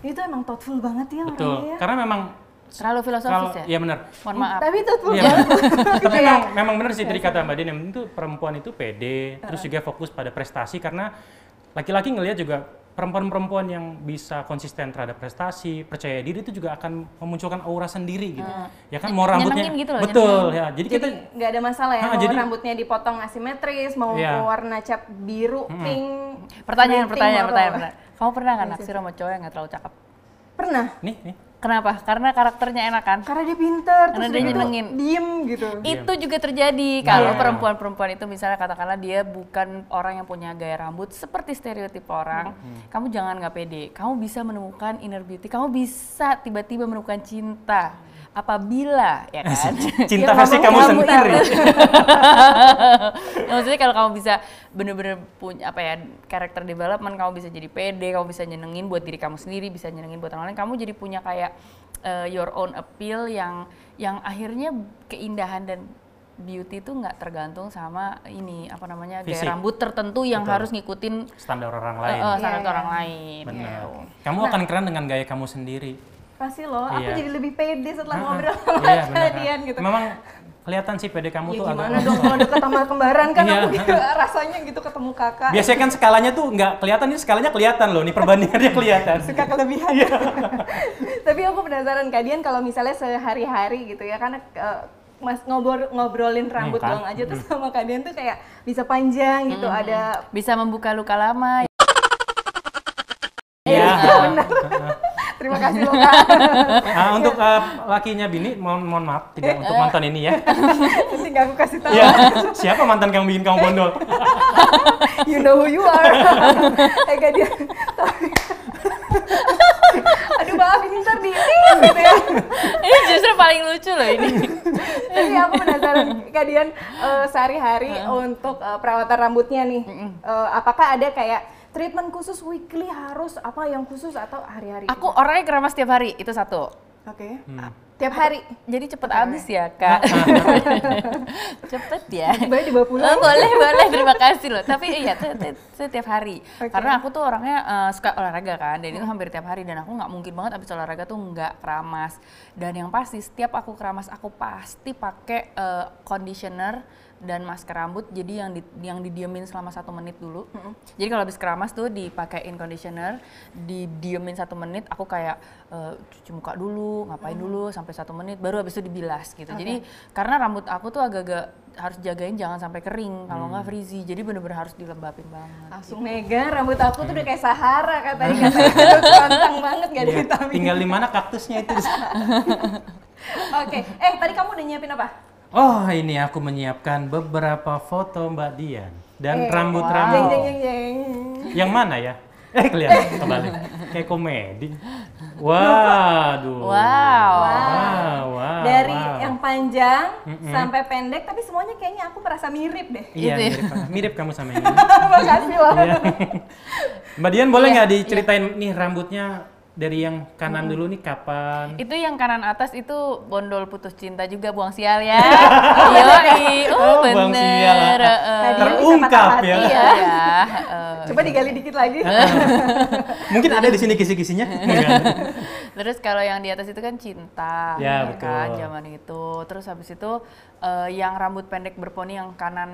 Itu emang thoughtful banget ya orangnya Betul. ya. Karena memang Terlalu kalau filosofis ya? iya benar. Mohon maaf. Tapi thoughtful Iya. banget. Tapi memang, memang benar sih tadi kata Mbak Dian yang penting tuh perempuan itu pede, terus juga fokus pada prestasi karena laki-laki ngelihat juga perempuan-perempuan yang bisa konsisten terhadap prestasi, percaya diri itu juga akan memunculkan aura sendiri gitu. Ya kan mau rambutnya Nyenengin gitu loh, betul ya. Jadi, kita Jadi nggak ada masalah ya, Ah, mau jadi- rambutnya dipotong asimetris, mau Iya. warna cat biru, pink. Pertanyaan, pertanyaan, pink, pertanyaan, pertanyaan. Kamu pernah nggak naksir sama cowok yang nggak terlalu cakep? Pernah, nih nih Kenapa? Karena karakternya enak kan? karena dia pinter, Karena terus dia gitu nyenengin. diem gitu. Itu juga terjadi kalau Nah. perempuan-perempuan itu misalnya katakanlah dia bukan orang yang punya gaya rambut seperti stereotip orang, kamu jangan nggak pede. Kamu bisa menemukan inner beauty, kamu bisa tiba-tiba menemukan cinta apabila ya kan. cinta Ya, ngomong kamu kamu sendiri. Ya, maksudnya kalau kamu bisa bener-bener punya apa ya karakter development, kamu bisa jadi pede, kamu bisa nyenengin buat diri kamu sendiri, bisa nyenengin buat orang lain, kamu jadi punya kayak eh, your own appeal yang yang akhirnya keindahan dan beauty itu nggak tergantung sama ini apa namanya Fisik. gaya rambut tertentu yang Betul. harus ngikutin Standar orang lain. eh, standar Iya, orang lain. Benar. gitu. Kamu akan keren dengan gaya kamu sendiri. Pasti loh, aku Iya. jadi lebih pede setelah Ah, ngobrol sama Iya, benar. kalian gitu. Memang kelihatan sih PD kamu Ya tuh gimana agak dong kalau deket sama kembaran kan Iya. aku gitu rasanya gitu ketemu kakak. Biasanya kan skalanya tuh nggak kelihatan, ini skalanya kelihatan loh. Nih perbandingannya kelihatan. suka kelebihan. Iya. Tapi aku penasaran kalian kalau misalnya sehari-hari gitu ya karena eh, mas ngobrol ngobrolin rambut kan? doang aja tuh sama kalian tuh kayak bisa panjang gitu ada Bisa membuka luka lama. Iya. Terima kasih loh kak Ah, untuk eh, lakinya Bini, mohon, mohon maaf tidak untuk mantan ini ya. nanti nggak aku kasih tahu Iya. Siapa mantan kamu bikin kamu bondol? you know who you are eh kak dia aduh maaf ini ntar di gitu ya Ini justru paling lucu loh ini. Tapi aku penasaran kalian eh, sehari-hari untuk eh, perawatan rambutnya nih. Eh, apakah ada kayak treatment khusus weekly harus apa yang khusus atau hari-hari? Aku orangnya keramas tiap hari, itu satu. Oke. Hmm. Tiap hari. Jadi cepet habis ya kak. cepet ya. Baik dibawa pulang. Oh, boleh boleh terima kasih loh. Tapi iya itu- itu- itu tiap hari. Oke. Karena aku tuh orangnya eh, suka olahraga kan. Dan itu hampir tiap hari dan aku nggak mungkin banget abis olahraga tuh nggak keramas. Dan yang pasti setiap aku keramas aku pasti pakai eh, conditioner dan masker rambut jadi yang di, yang didiemin selama satu menit dulu. Jadi kalau habis keramas tuh dipakein conditioner didiemin satu menit aku kayak eh, cuci muka dulu ngapain dulu sampai satu menit baru habis itu dibilas gitu. Jadi karena rambut aku tuh agak-agak harus jagain jangan sampai kering kalau nggak frizzy jadi bener-bener harus dilembapin banget. Langsung mega rambut aku tuh udah kayak Sahara katanya katanya. Aduh, kerontang banget gak ada vitamin. Tinggal di mana kaktusnya itu. Oke, eh tadi kamu udah nyiapin apa? Oh, ini aku menyiapkan beberapa foto Mbak Dian dan Eh, rambut-rambut. Jeng jeng jeng jeng. Yang mana ya? Eh, kelihatan kembali. Kayak komedi. Waduh. Wow. Wow, wow. Dari wow. yang panjang sampai pendek, tapi semuanya kayaknya aku merasa mirip deh. Iya, Gitu ya. mirip, mirip kamu sama ini. Makasih loh. Iya. Mbak Dian boleh Iya, nggak diceritain nih rambutnya dari yang kanan dulu nih kapan? Itu yang kanan atas itu bondol putus cinta juga buang sial ya. Yoi, Oh, uh buang sial. bener. eh, Tadi bisa Terungkap patah ya. Iya ya. eh. Coba digali dikit lagi. Mungkin ada di sini kisi-kisinya. Terus kalau yang di atas itu kan cinta, Ya, kan betul. zaman itu. Terus habis itu eh, yang rambut pendek berponi yang kanan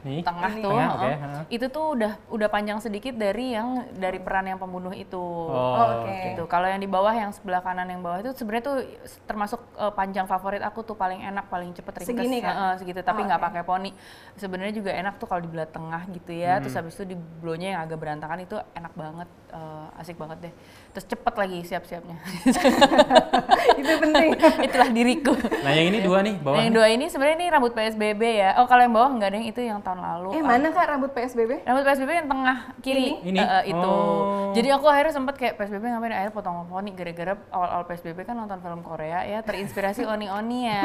Nih, tengah ini. tuh, Tengah, eh, ha. itu tuh udah udah panjang sedikit dari yang dari peran yang pembunuh itu. Oh, Oke. gitu. Kalau yang di bawah yang sebelah kanan yang bawah itu sebenarnya tuh termasuk eh, panjang favorit aku tuh paling enak, paling cepet ringkes. Segini kan? Heeh, segitu, tapi Oh, nggak oke. pakai poni. Sebenarnya juga enak tuh kalau di belah tengah gitu ya. Terus Hmm. habis itu di blownya yang agak berantakan itu enak banget, eh, asik banget deh. Terus cepet lagi siap-siapnya. itu penting. Itulah diriku. Nah, yang ini dua nih, bawah. Nah, yang dua ini sebenarnya ini rambut PSBB ya. Oh, kalau yang bawah enggak deh, itu yang tahun lalu. Eh mana kak rambut PSBB? Rambut PSBB yang tengah kiri Ini? Ini? Eh, eh, itu. Oh. Jadi aku akhirnya sempet kayak PSBB ngapain akhirnya potong poni gara-gara awal-awal PSBB kan nonton film Korea ya terinspirasi oni-oni ya.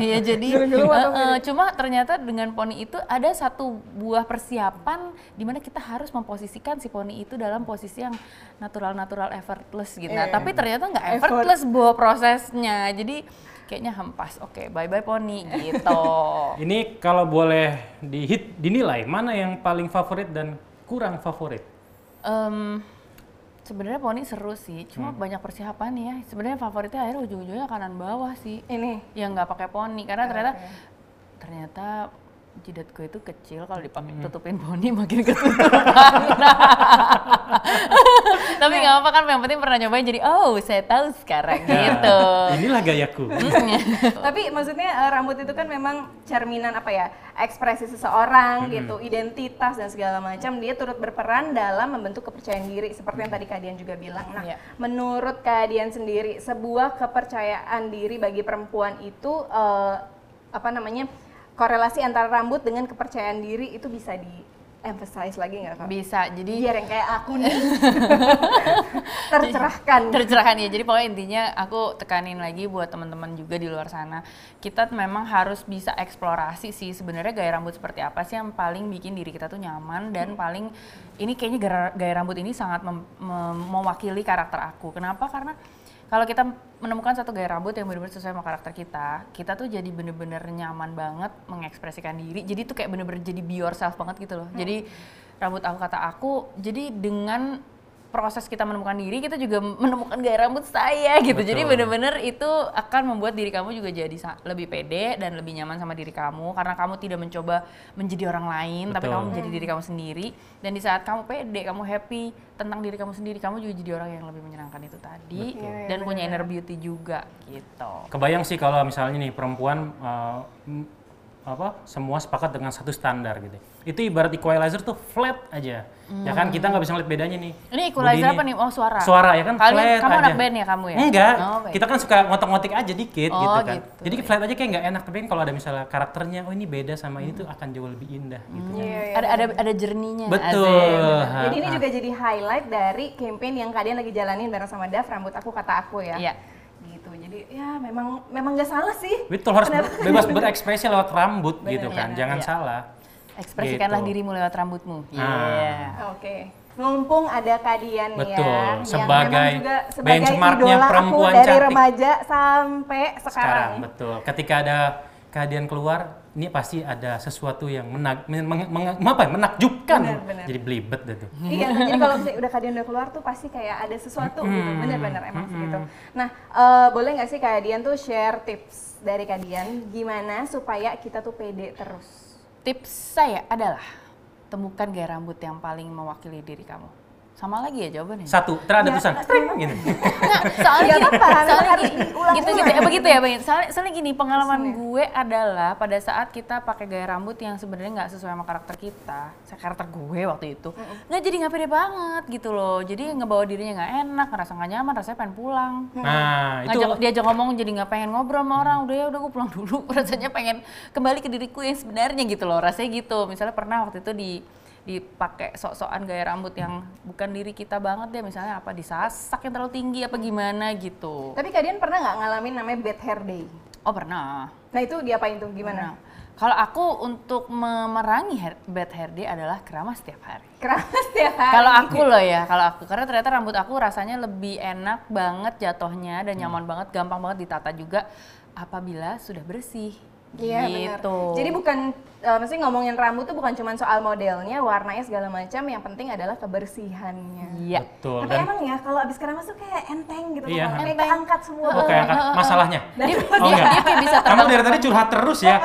Iya jadi eh, potong eh, cuma ternyata dengan poni itu ada satu buah persiapan di mana kita harus memposisikan si poni itu dalam posisi yang natural-natural effortless gitu. Nah, Iya. tapi ternyata nggak Effort. effortless buah prosesnya. Jadi kayaknya hempas. Oke, bye-bye poni gitu. Ini kalau boleh dihit dinilai mana yang paling favorit dan kurang favorit? Em, sebenarnya poni seru sih, cuma Hmm. banyak persiapan ya. Sebenarnya favoritnya akhirnya ujung-ujungnya kanan bawah sih, Ini. yang nggak pakai poni karena ternyata ternyata jidatku itu kecil kalau dipakai tutupin poni makin ketutupan. Tapi nggak apa kan yang penting pernah nyobain jadi oh saya tahu sekarang gitu. Inilah gayaku. Tapi maksudnya eh, rambut itu kan memang cerminan apa ya ekspresi seseorang gitu, identitas dan segala macam. Dia turut berperan dalam membentuk kepercayaan diri seperti yang tadi Kadian juga bilang. Nah, Iya. menurut Kadian sendiri sebuah kepercayaan diri bagi perempuan itu eh, apa namanya korelasi antara rambut dengan kepercayaan diri itu bisa di emphasize lagi nggak kak? Bisa. Jadi Biar yang kayak aku nih tercerahkan. tercerahkan ya. Jadi pokoknya intinya aku tekanin lagi buat teman-teman juga di luar sana. Kita memang harus bisa eksplorasi sih sebenarnya gaya rambut seperti apa sih yang paling bikin diri kita tuh nyaman dan paling ini kayaknya gaya, gaya rambut ini sangat mem- mem- mewakili karakter aku. Kenapa? Karena kalau kita menemukan satu gaya rambut yang benar-benar sesuai sama karakter kita, kita tuh jadi bener-bener nyaman banget mengekspresikan diri. Jadi tuh kayak bener-bener jadi be yourself banget gitu loh. Jadi rambut aku kata aku, jadi dengan proses kita menemukan diri, kita juga menemukan gaya rambut saya gitu. Jadi Betul. bener-bener itu akan membuat diri kamu juga jadi lebih pede dan lebih nyaman sama diri kamu karena kamu tidak mencoba menjadi orang lain, tapi Betul. kamu menjadi diri kamu sendiri. Dan di saat kamu pede, kamu happy tentang diri kamu sendiri, kamu juga jadi orang yang lebih menyenangkan itu tadi Betul. Iya, iya, dan punya inner beauty juga gitu. Kebayang sih kalau misalnya nih perempuan m- apa semua sepakat dengan satu standar gitu. Itu ibarat equalizer tuh flat aja. Ya kan kita nggak bisa ngeliat bedanya nih. Ini equalizer Budi apa nih? Oh suara. Suara ya kan Kalian, flat kamu aja. anak band ya kamu ya? Enggak, Oh, baik. kita kan suka ngotak-ngotik aja dikit Oh, gitu kan. gitu. Jadi flat aja kayak nggak enak, tapi kan kalau ada misalnya karakternya, oh ini beda sama ini tuh akan jauh lebih indah gitu. Iya, iya, ada ada ada jerninya. Betul. Ha, Jadi ini ha. juga jadi highlight dari campaign yang kalian lagi jalanin bareng sama Daf, rambut aku kata aku ya. Iya. Gitu. Jadi ya memang memang nggak salah sih. Betul harus bebas berekspresi lewat rambut gitu Benar, kan, iya, jangan iya. salah. Ekspresikanlah Gitu. dirimu lewat rambutmu. Iya. Ah. Oke. Mumpung ada Kadian Betul, ya, sebagai juga sebagai benchmarknya idola perempuan aku dari cantik. remaja sampai sekarang. Sekarang betul. Ketika ada kehadiran keluar, ini pasti ada sesuatu yang menag, men, meng- meng- apa ya, menakjubkan. Benar, benar. Jadi belibet deh tuh. Iya, jadi kalau misalnya udah Kadian udah keluar tuh pasti kayak ada sesuatu gitu, Hmm. bener-bener emang sih gitu. Nah, eh, boleh nggak sih Kadian tuh share tips dari Kadian gimana supaya kita tuh pede terus? Tips saya adalah temukan gaya rambut yang paling mewakili diri kamu. Sama lagi ya jawabannya. Satu, terus ada Nggak, tulisan, gitu. Nggak, soalnya gini, soalnya gini, gitu gitu ya begitu ya bang. Soalnya, soalnya gini pengalaman gue adalah pada saat kita pakai gaya rambut yang sebenarnya nggak sesuai sama karakter kita, saya karakter gue waktu itu, nggak jadi nggak pede banget gitu loh. Jadi ngebawa dirinya nggak enak, ngerasa nggak nyaman, rasanya pengen pulang. Nah, itu Ngajak, diajak ngomong jadi nggak pengen ngobrol sama orang, udah ya udah gue pulang dulu. Rasanya pengen kembali ke diriku yang sebenarnya gitu loh, rasanya gitu. Misalnya pernah waktu itu di dipakai sok-sokan gaya rambut yang bukan diri kita banget deh, misalnya apa disasak yang terlalu tinggi apa gimana gitu. Tapi Kadian pernah nggak ngalamin namanya bad hair day? Oh pernah. Nah itu diapain tuh gimana? Pernah. Kalau aku untuk memerangi hair, bad hair day adalah keramas setiap hari. Keras tiap hari. Kalau aku loh ya, kalau aku karena ternyata rambut aku rasanya lebih enak banget jatuhnya dan nyaman banget, gampang banget ditata juga apabila sudah bersih. Iya benar. gitu. Jadi bukan, uh, mesti ngomongin rambut tuh bukan cuma soal modelnya, warnanya segala macam. Yang penting adalah kebersihannya. Iya. betul. Tapi Dan emang ya kalau abis keramas tuh kayak enteng gitu, Iya. kayak keangkat semua. oh, kayak angkat masalahnya. Oh, dia, enggak. dia kayak bisa Kamu dari tadi curhat terus ya.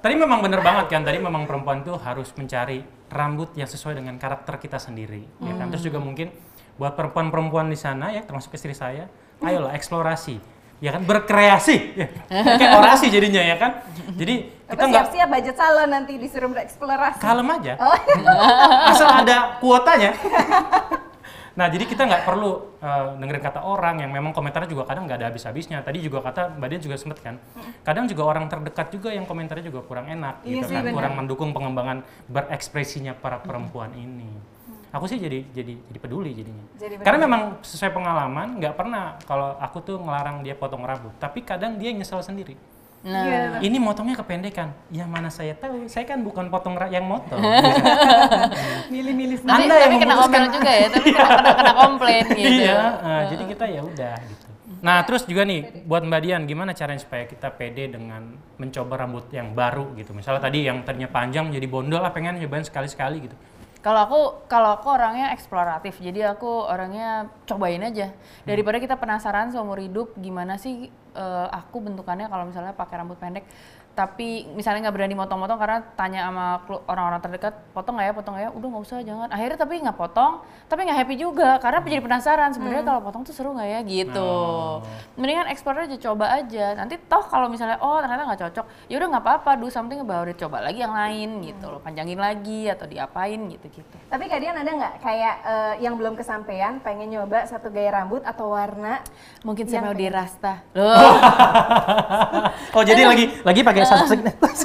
Tadi memang bener banget kan. Tadi memang perempuan tuh harus mencari rambut yang sesuai dengan karakter kita sendiri. Ya kan? Terus juga mungkin buat perempuan-perempuan di sana ya, termasuk istri saya, ayolah eksplorasi. Ya kan berkreasi. Ya. Kayak orasi jadinya ya kan. Jadi kita nggak siap-siap budget salon nanti disuruh bereksplorasi. kalem aja. Oh, Asal ada kuotanya. Nah, jadi kita nggak perlu eh, dengerin kata orang yang memang komentarnya juga kadang nggak ada habis-habisnya. Tadi juga kata Mbak Dian juga sempet kan. Kadang juga orang terdekat juga yang komentarnya juga kurang enak Iya gitu sih, kan, kurang mendukung pengembangan berekspresinya para perempuan ini. Aku sih jadi jadi jadi peduli jadinya. Jadi Karena memang sesuai pengalaman nggak pernah kalau aku tuh ngelarang dia potong rambut, tapi kadang dia nyesel sendiri. Nah, Iya. Ini motongnya kependekan. Ya mana saya tahu, saya kan bukan potong yang motong. milih-milih tapi, Anda tapi yang kena juga ya, tapi kena, kena, kena komplain gitu. Iya, eh, jadi kita ya udah gitu. Nah, terus juga nih buat Mbak Dian, gimana caranya supaya kita pede dengan mencoba rambut yang baru gitu. Misalnya tadi yang tadinya panjang jadi bondol, ah pengen nyobain sekali-sekali gitu. Kalau aku kalau aku orangnya eksploratif, jadi aku orangnya cobain aja. Daripada kita penasaran seumur hidup gimana sih eh, aku bentukannya kalau misalnya pakai rambut pendek. Tapi misalnya nggak berani motong-motong karena tanya sama orang-orang terdekat potong nggak ya? Potong nggak ya? Udah nggak usah jangan. Akhirnya tapi nggak potong tapi nggak happy juga karena jadi penasaran sebenarnya kalau potong tuh seru nggak ya? Gitu. Mendingan explore aja coba aja. Nanti toh kalau misalnya oh ternyata nggak cocok. Ya udah nggak apa-apa do something about it coba lagi yang lain gitu loh panjangin lagi atau diapain gitu gitu Tapi kalian ada nggak kayak eh, yang belum kesampaian pengen nyoba satu gaya rambut atau warna? mungkin saya mau di pengen- rasta. loh Oh jadi lagi lagi pakai sunstick.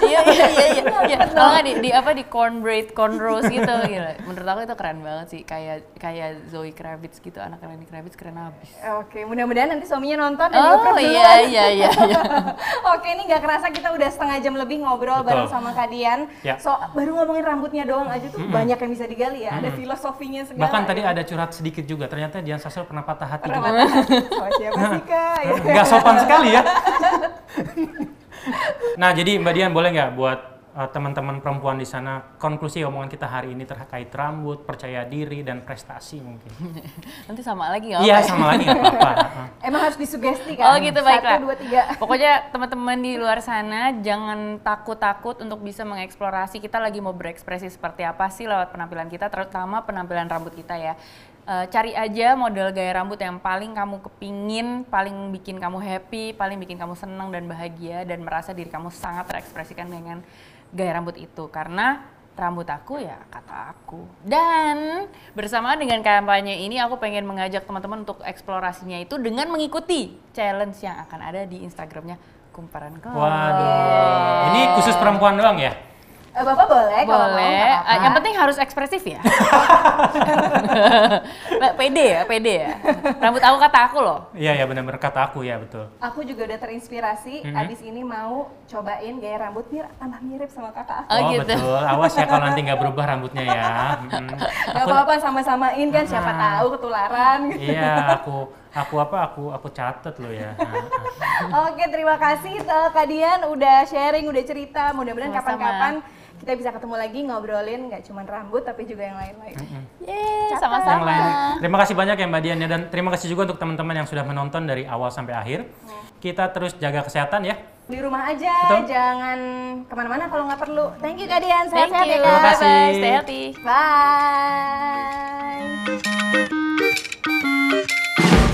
iya iya iya iya iya kalau nggak di, di apa di cornbread cornrows gitu gila menurut aku itu keren banget sih kayak kayak Zoe Kravitz gitu anak Lenny Kravitz keren abis Oke, mudah-mudahan nanti suaminya nonton dan oh iya duluan. iya iya iya Oke, ini nggak kerasa kita udah setengah jam lebih ngobrol Betul. bareng sama Kadian. Ya. So, baru ngomongin rambutnya doang aja tuh banyak yang bisa digali ya. Ada filosofinya segala. Bahkan tadi ya. ada curhat sedikit juga. Ternyata Dian Sastro pernah patah hati Pernah patah hati. Oh, siapa sih kak? Nggak sopan sekali ya. nah jadi Mbak Dian boleh nggak buat uh, teman-teman perempuan di sana konklusi omongan kita hari ini terkait rambut, percaya diri dan prestasi mungkin. nanti sama lagi nggak Iya ya? sama lagi nggak apa-apa. Emang harus disugesti kan? Oh gitu baiklah. Satu, dua, tiga. Pokoknya teman-teman di luar sana jangan takut-takut untuk bisa mengeksplorasi kita lagi mau berekspresi seperti apa sih lewat penampilan kita, terutama penampilan rambut kita ya. Eh, cari aja model gaya rambut yang paling kamu kepingin, paling bikin kamu happy, paling bikin kamu senang dan bahagia dan merasa diri kamu sangat terekspresikan dengan gaya rambut itu. Karena rambut aku ya kata aku. Dan bersamaan dengan kampanye ini aku pengen mengajak teman-teman untuk eksplorasinya itu dengan mengikuti challenge yang akan ada di Instagramnya Kumparan. Waduh. Ini khusus perempuan doang ya? Eh, Bapak boleh kalau mau. Boleh. nggak apa-apa. Eh, yang penting harus ekspresif ya. Pede ya, pede ya. Rambut aku kata aku loh. Iya ya benar-benar kata aku ya betul. Aku juga udah terinspirasi. Mhm. Abis ini mau cobain gaya rambut mir tambah mirip sama kakak aku. Oh, gitu. betul. Awas ya kalau nanti nggak berubah rambutnya ya. Mm-mm. Gak apa-apa sama-samain kan siapa Ah. tahu ketularan. Iya, aku aku apa? Aku aku catet loh ya. Nah, nah. Oke, terima kasih Kak Dian udah sharing, udah cerita. Mudah-mudahan kapan-kapan kita bisa ketemu lagi ngobrolin nggak cuma rambut tapi juga yang lain-lain. Yeay, yang sama-sama. Terima kasih banyak ya Mbak Dian ya dan terima kasih juga untuk teman-teman yang sudah menonton dari awal sampai akhir. Kita terus jaga kesehatan ya. Di rumah aja, Betul. jangan ke mana-mana kalau nggak perlu. Thank you Kak Dian, Thank sehat-sehat you. ya Kak. Terima kasih. Bye-bye. Stay healthy. Bye.